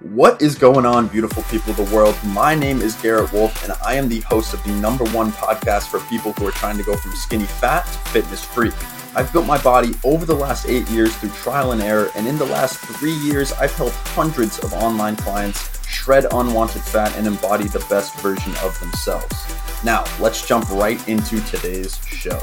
What is going on, beautiful people of the world? My name is Garrett Wolf, and I am the host of the number one podcast for people who are trying to go from skinny fat to fitness freak. I've built my body over the last eight years through trial and error, and in the last three years, I've helped hundreds of online clients shred unwanted fat and embody the best version of themselves. Now, let's jump right into today's show.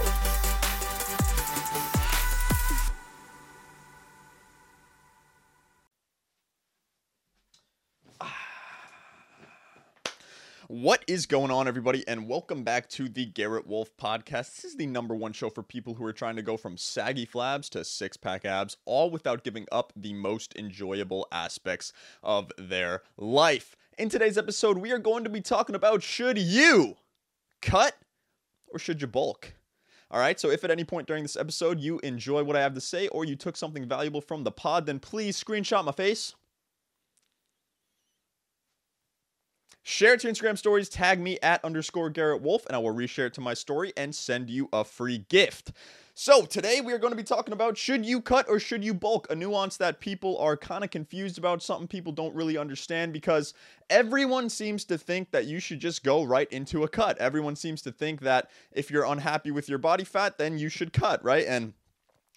What is going on, everybody, and welcome back to the Garrett Wolf podcast. This is the number one show for people who are trying to go from saggy flabs to six pack abs, all without giving up the most enjoyable aspects of their life. In today's episode, we are going to be talking about should you cut or should you bulk? All right, so if at any point during this episode you enjoy what I have to say or you took something valuable from the pod, then please screenshot my face Share it to Instagram stories, tag me at underscore Garrett Wolf, and I will reshare it to my story and send you a free gift. So, today we are going to be talking about should you cut or should you bulk? A nuance that people are kind of confused about, something people don't really understand because everyone seems to think that you should just go right into a cut. Everyone seems to think that if you're unhappy with your body fat, then you should cut, right? And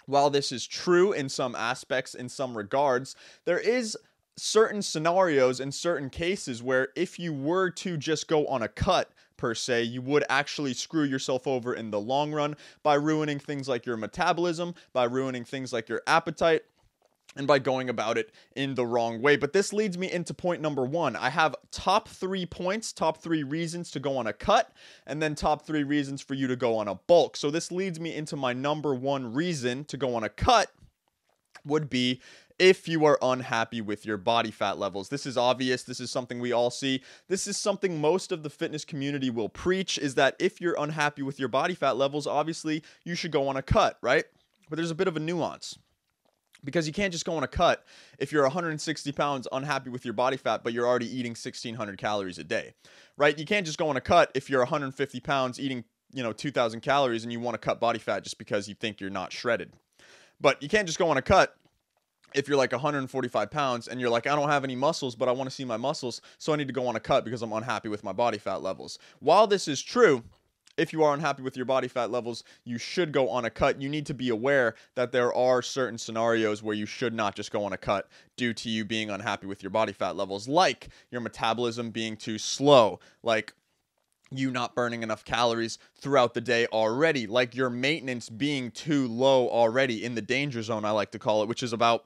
while this is true in some aspects, in some regards, there is certain scenarios and certain cases where if you were to just go on a cut per se, you would actually screw yourself over in the long run by ruining things like your metabolism, by ruining things like your appetite, and by going about it in the wrong way. But this leads me into point number one. I have top three points, top three reasons to go on a cut, and then top three reasons for you to go on a bulk. So this leads me into my number one reason to go on a cut would be if you are unhappy with your body fat levels. This is obvious. This is something we all see. This is something most of the fitness community will preach is that if you're unhappy with your body fat levels, obviously you should go on a cut, right? But there's a bit of a nuance because you can't just go on a cut if you're 160 pounds unhappy with your body fat but you're already eating 1600 calories a day right you can't just go on a cut if you're 150 pounds eating you know 2000 calories and you want to cut body fat just because you think you're not shredded but you can't just go on a cut if you're like 145 pounds and you're like, I don't have any muscles, but I want to see my muscles, so I need to go on a cut because I'm unhappy with my body fat levels. While this is true, if you are unhappy with your body fat levels, you should go on a cut. You need to be aware that there are certain scenarios where you should not just go on a cut due to you being unhappy with your body fat levels, like your metabolism being too slow, like you not burning enough calories throughout the day already, like your maintenance being too low already in the danger zone, I like to call it, which is about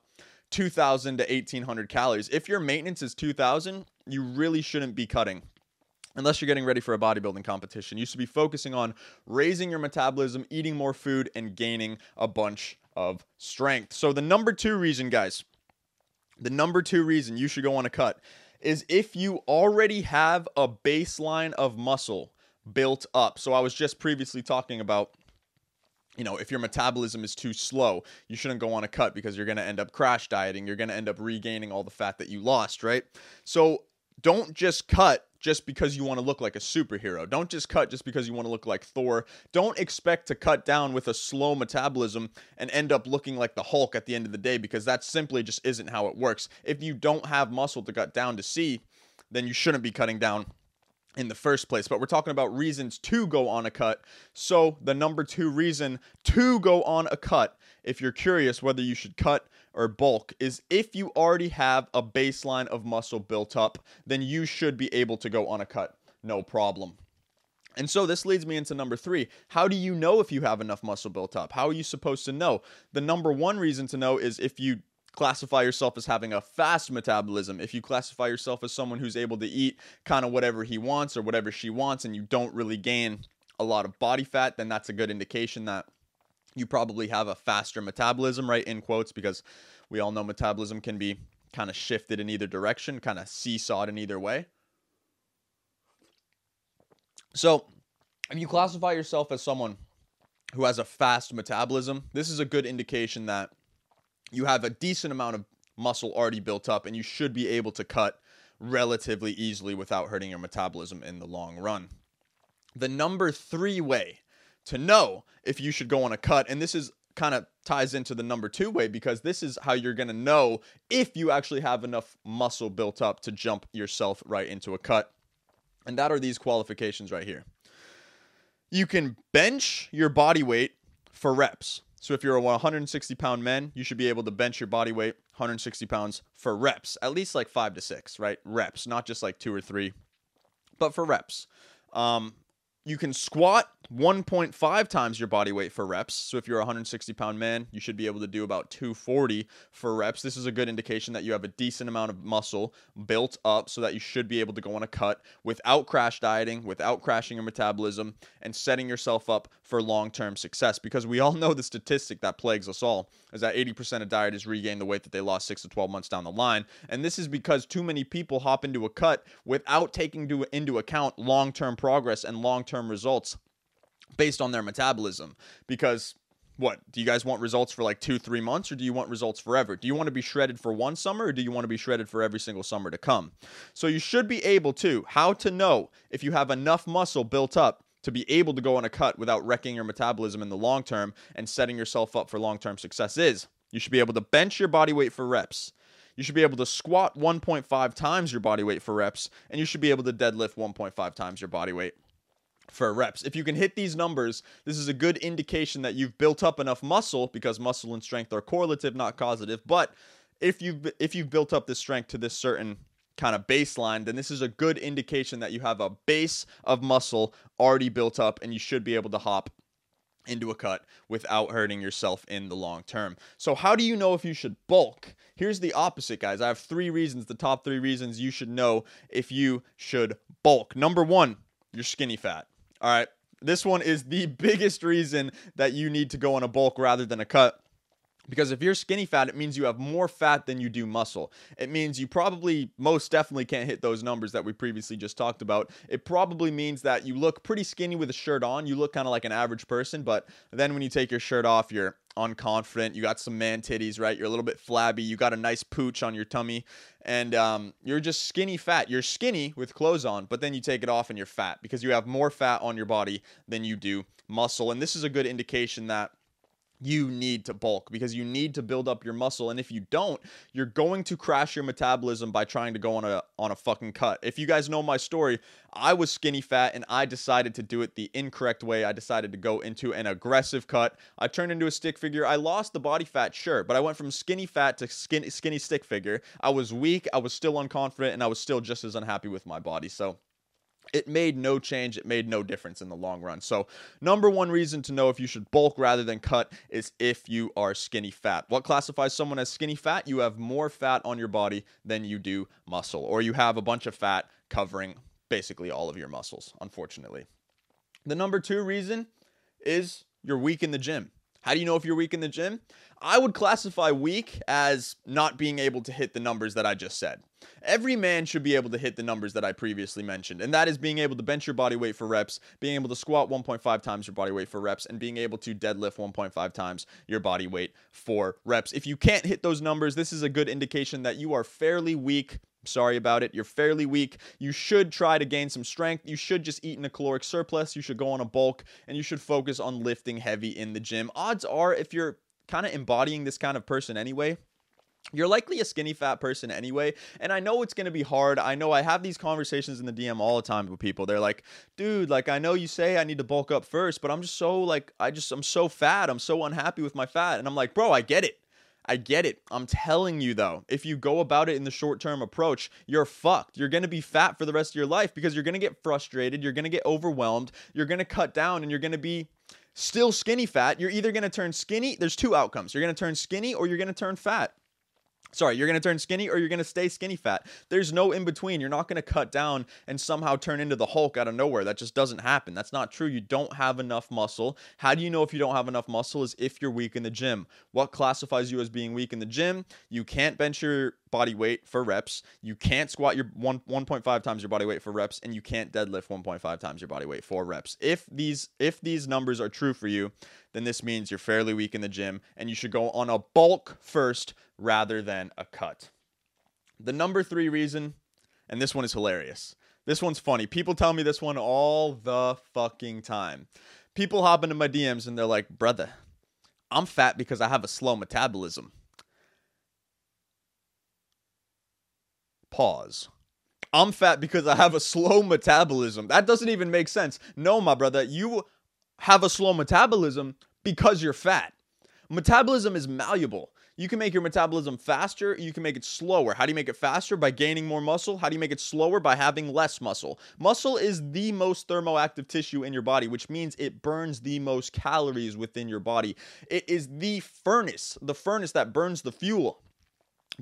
2000 to 1800 calories. If your maintenance is 2000, you really shouldn't be cutting unless you're getting ready for a bodybuilding competition. You should be focusing on raising your metabolism, eating more food, and gaining a bunch of strength. So, the number two reason, guys, the number two reason you should go on a cut is if you already have a baseline of muscle built up. So, I was just previously talking about you know, if your metabolism is too slow, you shouldn't go on a cut because you're going to end up crash dieting. You're going to end up regaining all the fat that you lost, right? So don't just cut just because you want to look like a superhero. Don't just cut just because you want to look like Thor. Don't expect to cut down with a slow metabolism and end up looking like the Hulk at the end of the day because that simply just isn't how it works. If you don't have muscle to cut down to see, then you shouldn't be cutting down in the first place. But we're talking about reasons to go on a cut. So, the number two reason to go on a cut, if you're curious whether you should cut or bulk, is if you already have a baseline of muscle built up, then you should be able to go on a cut. No problem. And so this leads me into number three. How do you know if you have enough muscle built up? How are you supposed to know? The number one reason to know is if you classify yourself as having a fast metabolism, if you classify yourself as someone who's able to eat kind of whatever he wants or whatever she wants, and you don't really gain a lot of body fat, then that's a good indication that you probably have a faster metabolism, right? In quotes, because we all know metabolism can be kind of shifted in either direction, kind of seesawed in either way. So, if you classify yourself as someone who has a fast metabolism, this is a good indication that you have a decent amount of muscle already built up, and you should be able to cut relatively easily without hurting your metabolism in the long run. The number three way to know if you should go on a cut, and this is kind of ties into the number two way because this is how you're going to know if you actually have enough muscle built up to jump yourself right into a cut. And that are these qualifications right here. You can bench your body weight for reps. So if you're a 160 pound man, you should be able to bench your body weight 160 pounds for reps, at least like five to six, right? Reps, not just like two or three, but for reps. Um, you can squat 1.5 times your body weight for reps. So if you're a 160 pound man, you should be able to do about 240 for reps. This is a good indication that you have a decent amount of muscle built up so that you should be able to go on a cut without crash dieting, without crashing your metabolism, and setting yourself up for long term success. Because we all know the statistic that plagues us all is that 80% of dieters regain the weight that they lost six to 12 months down the line. And this is because too many people hop into a cut without taking into account long term progress and long term results based on their metabolism. Because what do you guys want results for like two, three months, or do you want results forever? Do you want to be shredded for one summer, or do you want to be shredded for every single summer to come? So you should be able to, how to know if you have enough muscle built up to be able to go on a cut without wrecking your metabolism in the long term and setting yourself up for long term success is you should be able to bench your body weight for reps. You should be able to squat 1.5 times your body weight for reps, and you should be able to deadlift 1.5 times your body weight for reps. If you can hit these numbers, this is a good indication that you've built up enough muscle because muscle and strength are correlative, not causative. But if you've if you've built up this strength to this certain kind of baseline, then this is a good indication that you have a base of muscle already built up and you should be able to hop into a cut without hurting yourself in the long term. So, how do you know if you should bulk? Here's the opposite, guys. I have three reasons, the top three reasons you should know if you should bulk. Number one, you're skinny fat. All right. This one is the biggest reason that you need to go on a bulk rather than a cut. Because if you're skinny fat, it means you have more fat than you do muscle. It means you probably most definitely can't hit those numbers that we previously just talked about. It probably means that you look pretty skinny with a shirt on. You look kind of like an average person, but then when you take your shirt off, you're unconfident. You got some man titties, right? You're a little bit flabby. You got a nice pooch on your tummy, and um, you're just skinny fat. You're skinny with clothes on, but then you take it off and you're fat because you have more fat on your body than you do muscle. And this is a good indication that you need to bulk because you need to build up your muscle and if you don't you're going to crash your metabolism by trying to go on a on a fucking cut. If you guys know my story i was skinny fat and i decided to do it the incorrect way. I decided to go into an aggressive cut. I turned into a stick figure. I lost the body fat sure but i went from skinny fat to skinny skinny stick figure. I was weak i was still unconfident and i was still just as unhappy with my body. So it made no change. It made no difference in the long run. So, number one reason to know if you should bulk rather than cut is if you are skinny fat. What classifies someone as skinny fat? You have more fat on your body than you do muscle, or you have a bunch of fat covering basically all of your muscles, unfortunately. The number two reason is you're weak in the gym. How do you know if you're weak in the gym? I would classify weak as not being able to hit the numbers that I just said. Every man should be able to hit the numbers that I previously mentioned, and that is being able to bench your body weight for reps, being able to squat 1.5 times your body weight for reps, and being able to deadlift 1.5 times your body weight for reps. If you can't hit those numbers, this is a good indication that you are fairly weak Sorry about it. You're fairly weak. You should try to gain some strength. You should just eat in a caloric surplus. You should go on a bulk and you should focus on lifting heavy in the gym. Odds are, if you're kind of embodying this kind of person anyway, you're likely a skinny fat person anyway and i know it's going to be hard i know i have these conversations in the dm all the time with people they're like dude like i know you say i need to bulk up first but i'm just so like i just i'm so fat i'm so unhappy with my fat and i'm like bro i get it I get it. I'm telling you though, if you go about it in the short term approach, you're fucked. You're going to be fat for the rest of your life because you're going to get frustrated, you're going to get overwhelmed, you're going to cut down, and you're going to be still skinny fat. You're either going to turn skinny, there's two outcomes. You're going to turn skinny or you're going to turn fat. Sorry, you're going to turn skinny or you're going to stay skinny fat. There's no in between. You're not going to cut down and somehow turn into the Hulk out of nowhere. That just doesn't happen. That's not true. You don't have enough muscle. How do you know if you don't have enough muscle? Is if you're weak in the gym. What classifies you as being weak in the gym? You can't bench your body weight for reps. You can't squat your 1 1.5 times your body weight for reps and you can't deadlift 1.5 times your body weight for reps. If these if these numbers are true for you, then this means you're fairly weak in the gym and you should go on a bulk first rather than a cut. The number 3 reason and this one is hilarious. This one's funny. People tell me this one all the fucking time. People hop into my DMs and they're like, "Brother, I'm fat because I have a slow metabolism. Pause. I'm fat because I have a slow metabolism. That doesn't even make sense. No, my brother, you have a slow metabolism because you're fat. Metabolism is malleable. You can make your metabolism faster, you can make it slower. How do you make it faster? By gaining more muscle. How do you make it slower? By having less muscle. Muscle is the most thermoactive tissue in your body, which means it burns the most calories within your body. It is the furnace, the furnace that burns the fuel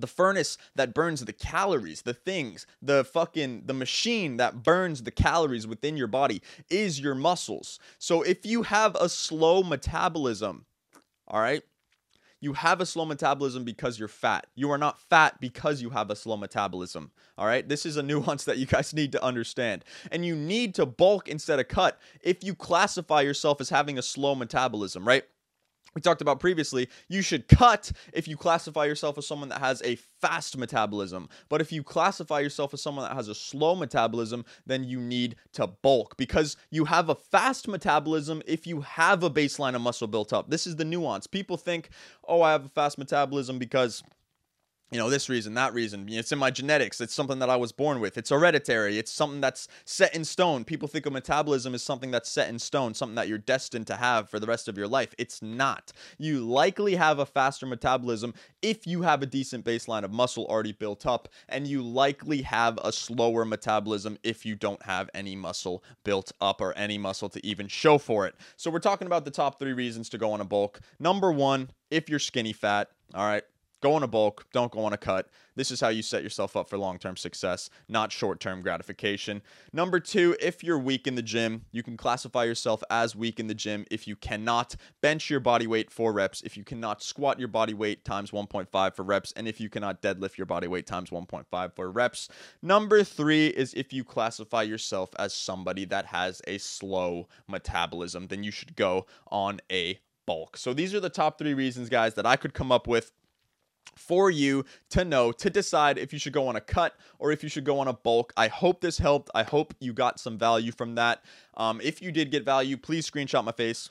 the furnace that burns the calories, the things, the fucking the machine that burns the calories within your body is your muscles. So if you have a slow metabolism, all right? You have a slow metabolism because you're fat. You are not fat because you have a slow metabolism. All right. This is a nuance that you guys need to understand. And you need to bulk instead of cut if you classify yourself as having a slow metabolism, right? We talked about previously, you should cut if you classify yourself as someone that has a fast metabolism. But if you classify yourself as someone that has a slow metabolism, then you need to bulk because you have a fast metabolism if you have a baseline of muscle built up. This is the nuance. People think, oh, I have a fast metabolism because you know, this reason, that reason. It's in my genetics. It's something that I was born with. It's hereditary. It's something that's set in stone. People think of metabolism as something that's set in stone, something that you're destined to have for the rest of your life. It's not. You likely have a faster metabolism if you have a decent baseline of muscle already built up, and you likely have a slower metabolism if you don't have any muscle built up or any muscle to even show for it. So, we're talking about the top three reasons to go on a bulk. Number one, if you're skinny fat, all right, Go on a bulk, don't go on a cut. This is how you set yourself up for long term success, not short term gratification. Number two, if you're weak in the gym, you can classify yourself as weak in the gym if you cannot bench your body weight for reps, if you cannot squat your body weight times 1.5 for reps, and if you cannot deadlift your body weight times 1.5 for reps. Number three is if you classify yourself as somebody that has a slow metabolism, then you should go on a bulk. So these are the top three reasons, guys, that I could come up with for you to know to decide if you should go on a cut or if you should go on a bulk. I hope this helped. I hope you got some value from that. Um, if you did get value, please screenshot my face.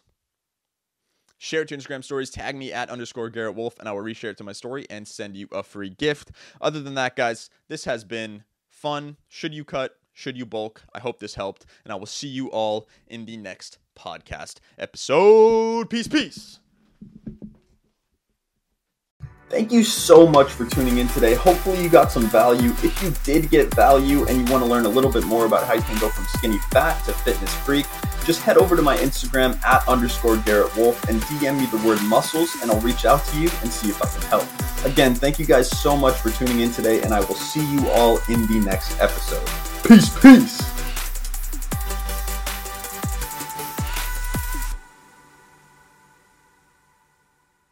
Share it to Instagram stories, tag me at underscore Garrett Wolf, and I will reshare it to my story and send you a free gift. Other than that, guys, this has been fun. Should you cut? Should you bulk? I hope this helped, and I will see you all in the next podcast episode. Peace, peace. Thank you so much for tuning in today. Hopefully, you got some value. If you did get value and you want to learn a little bit more about how you can go from skinny fat to fitness freak, just head over to my Instagram at underscore Garrett Wolf and DM me the word muscles, and I'll reach out to you and see if I can help. Again, thank you guys so much for tuning in today, and I will see you all in the next episode. Peace, peace.